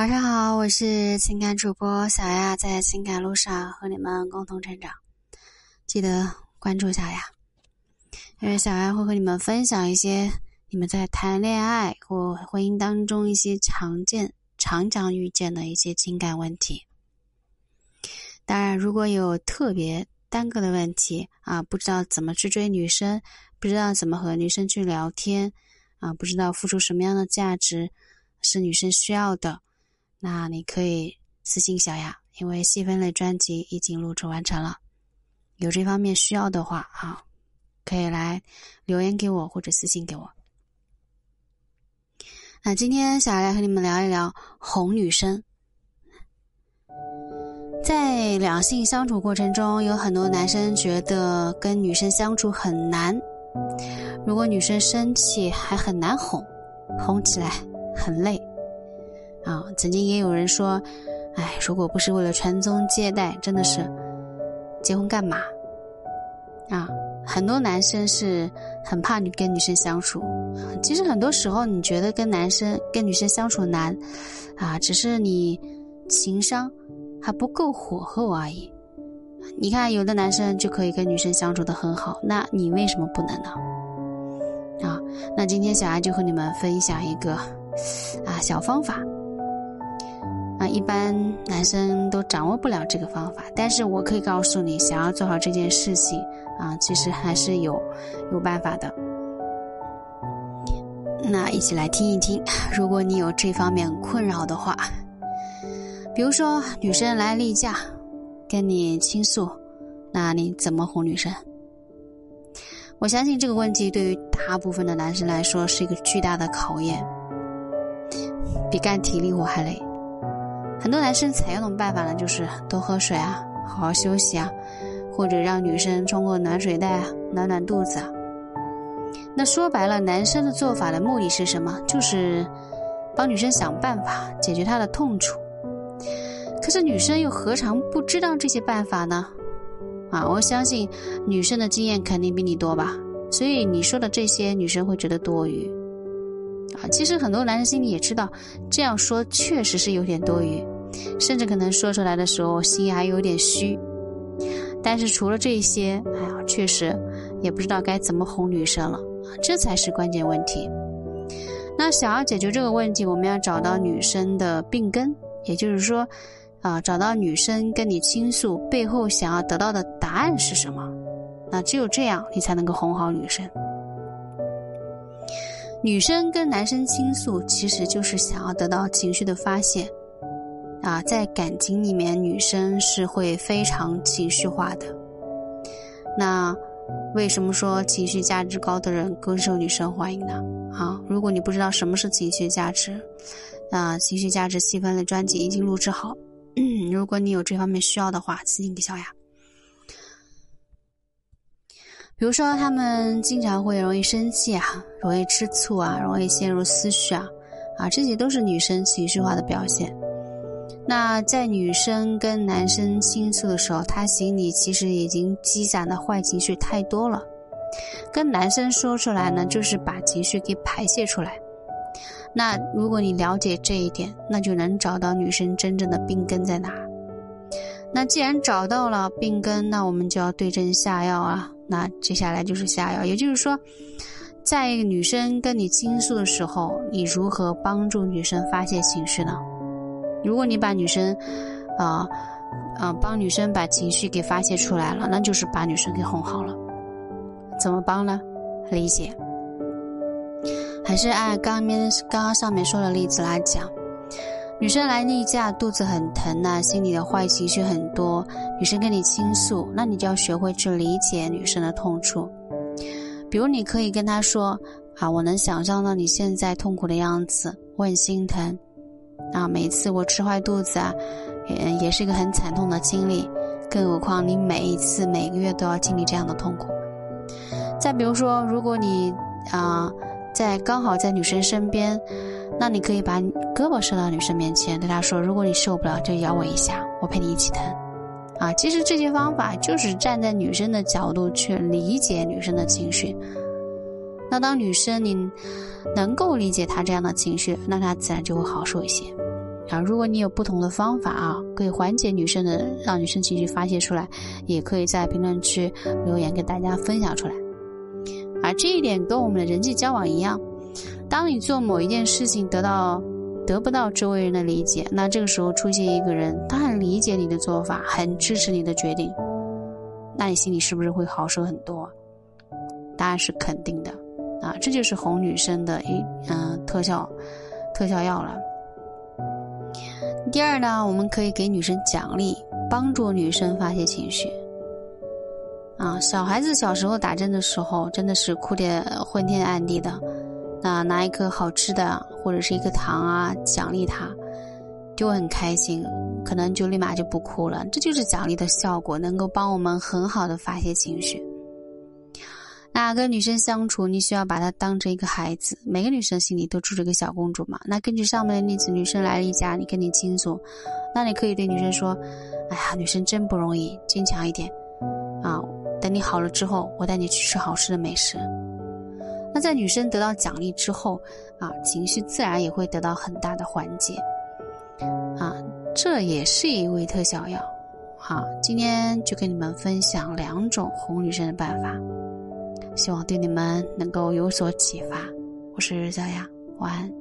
晚上好，我是情感主播小亚，在情感路上和你们共同成长，记得关注小亚，因为小亚会和你们分享一些你们在谈恋爱或婚姻当中一些常见、常常遇见的一些情感问题。当然，如果有特别单个的问题啊，不知道怎么去追女生，不知道怎么和女生去聊天啊，不知道付出什么样的价值是女生需要的。那你可以私信小雅，因为细分类专辑已经录制完成了。有这方面需要的话啊，可以来留言给我或者私信给我。那今天小雅来和你们聊一聊哄女生。在两性相处过程中，有很多男生觉得跟女生相处很难。如果女生生气，还很难哄，哄起来很累。曾经也有人说，哎，如果不是为了传宗接代，真的是结婚干嘛？啊，很多男生是很怕你跟女生相处。其实很多时候，你觉得跟男生、跟女生相处难，啊，只是你情商还不够火候而已。你看，有的男生就可以跟女生相处的很好，那你为什么不能呢？啊，那今天小艾就和你们分享一个啊小方法。啊，一般男生都掌握不了这个方法，但是我可以告诉你，想要做好这件事情啊，其实还是有有办法的。那一起来听一听，如果你有这方面困扰的话，比如说女生来例假跟你倾诉，那你怎么哄女生？我相信这个问题对于大部分的男生来说是一个巨大的考验，比干体力活还累。很多男生采用的办法呢，就是多喝水啊，好好休息啊，或者让女生冲个暖水袋啊，暖暖肚子。啊。那说白了，男生的做法的目的是什么？就是帮女生想办法解决她的痛处。可是女生又何尝不知道这些办法呢？啊，我相信女生的经验肯定比你多吧。所以你说的这些，女生会觉得多余。啊，其实很多男生心里也知道，这样说确实是有点多余，甚至可能说出来的时候心还有点虚。但是除了这些，哎呀，确实也不知道该怎么哄女生了，这才是关键问题。那想要解决这个问题，我们要找到女生的病根，也就是说，啊，找到女生跟你倾诉背后想要得到的答案是什么。那只有这样，你才能够哄好女生。女生跟男生倾诉，其实就是想要得到情绪的发泄，啊，在感情里面，女生是会非常情绪化的。那为什么说情绪价值高的人更受女生欢迎呢？啊，如果你不知道什么是情绪价值，啊，情绪价值细分类专辑已经录制好，如果你有这方面需要的话，私信给小雅。比如说，他们经常会容易生气啊，容易吃醋啊，容易陷入思绪啊，啊，这些都是女生情绪化的表现。那在女生跟男生倾诉的时候，她心里其实已经积攒的坏情绪太多了，跟男生说出来呢，就是把情绪给排泄出来。那如果你了解这一点，那就能找到女生真正的病根在哪。那既然找到了病根，那我们就要对症下药啊。那接下来就是下药，也就是说，在女生跟你倾诉的时候，你如何帮助女生发泄情绪呢？如果你把女生，啊，啊，帮女生把情绪给发泄出来了，那就是把女生给哄好了。怎么帮呢？理解，还是按刚面刚刚上面说的例子来讲。女生来例假，肚子很疼呐，心里的坏情绪很多。女生跟你倾诉，那你就要学会去理解女生的痛处。比如，你可以跟她说：“啊，我能想象到你现在痛苦的样子，我很心疼。啊，每次我吃坏肚子啊，也也是一个很惨痛的经历。更何况你每一次每个月都要经历这样的痛苦。再比如说，如果你啊，在刚好在女生身边。”那你可以把胳膊伸到女生面前，对她说：“如果你受不了，就咬我一下，我陪你一起疼。”啊，其实这些方法就是站在女生的角度去理解女生的情绪。那当女生你能够理解她这样的情绪，那她自然就会好受一些。啊，如果你有不同的方法啊，可以缓解女生的，让女生情绪发泄出来，也可以在评论区留言跟大家分享出来。啊，这一点跟我们的人际交往一样，当你做某一件事情得到得不到周围人的理解，那这个时候出现一个人，他理解你的做法，很支持你的决定，那你心里是不是会好受很多？答案是肯定的。啊，这就是哄女生的一嗯特效特效药了。第二呢，我们可以给女生奖励，帮助女生发泄情绪。啊，小孩子小时候打针的时候，真的是哭得昏天暗地的。那拿一颗好吃的或者是一颗糖啊，奖励他，就很开心，可能就立马就不哭了。这就是奖励的效果，能够帮我们很好的发泄情绪。那跟女生相处，你需要把她当成一个孩子。每个女生心里都住着个小公主嘛。那根据上面的例子，女生来了一家，你跟你倾诉，那你可以对女生说：“哎呀，女生真不容易，坚强一点啊！等你好了之后，我带你去吃好吃的美食。”那在女生得到奖励之后啊，情绪自然也会得到很大的缓解啊。这也是一味特效药。好，今天就跟你们分享两种哄女生的办法。希望对你们能够有所启发。我是小雅，晚安。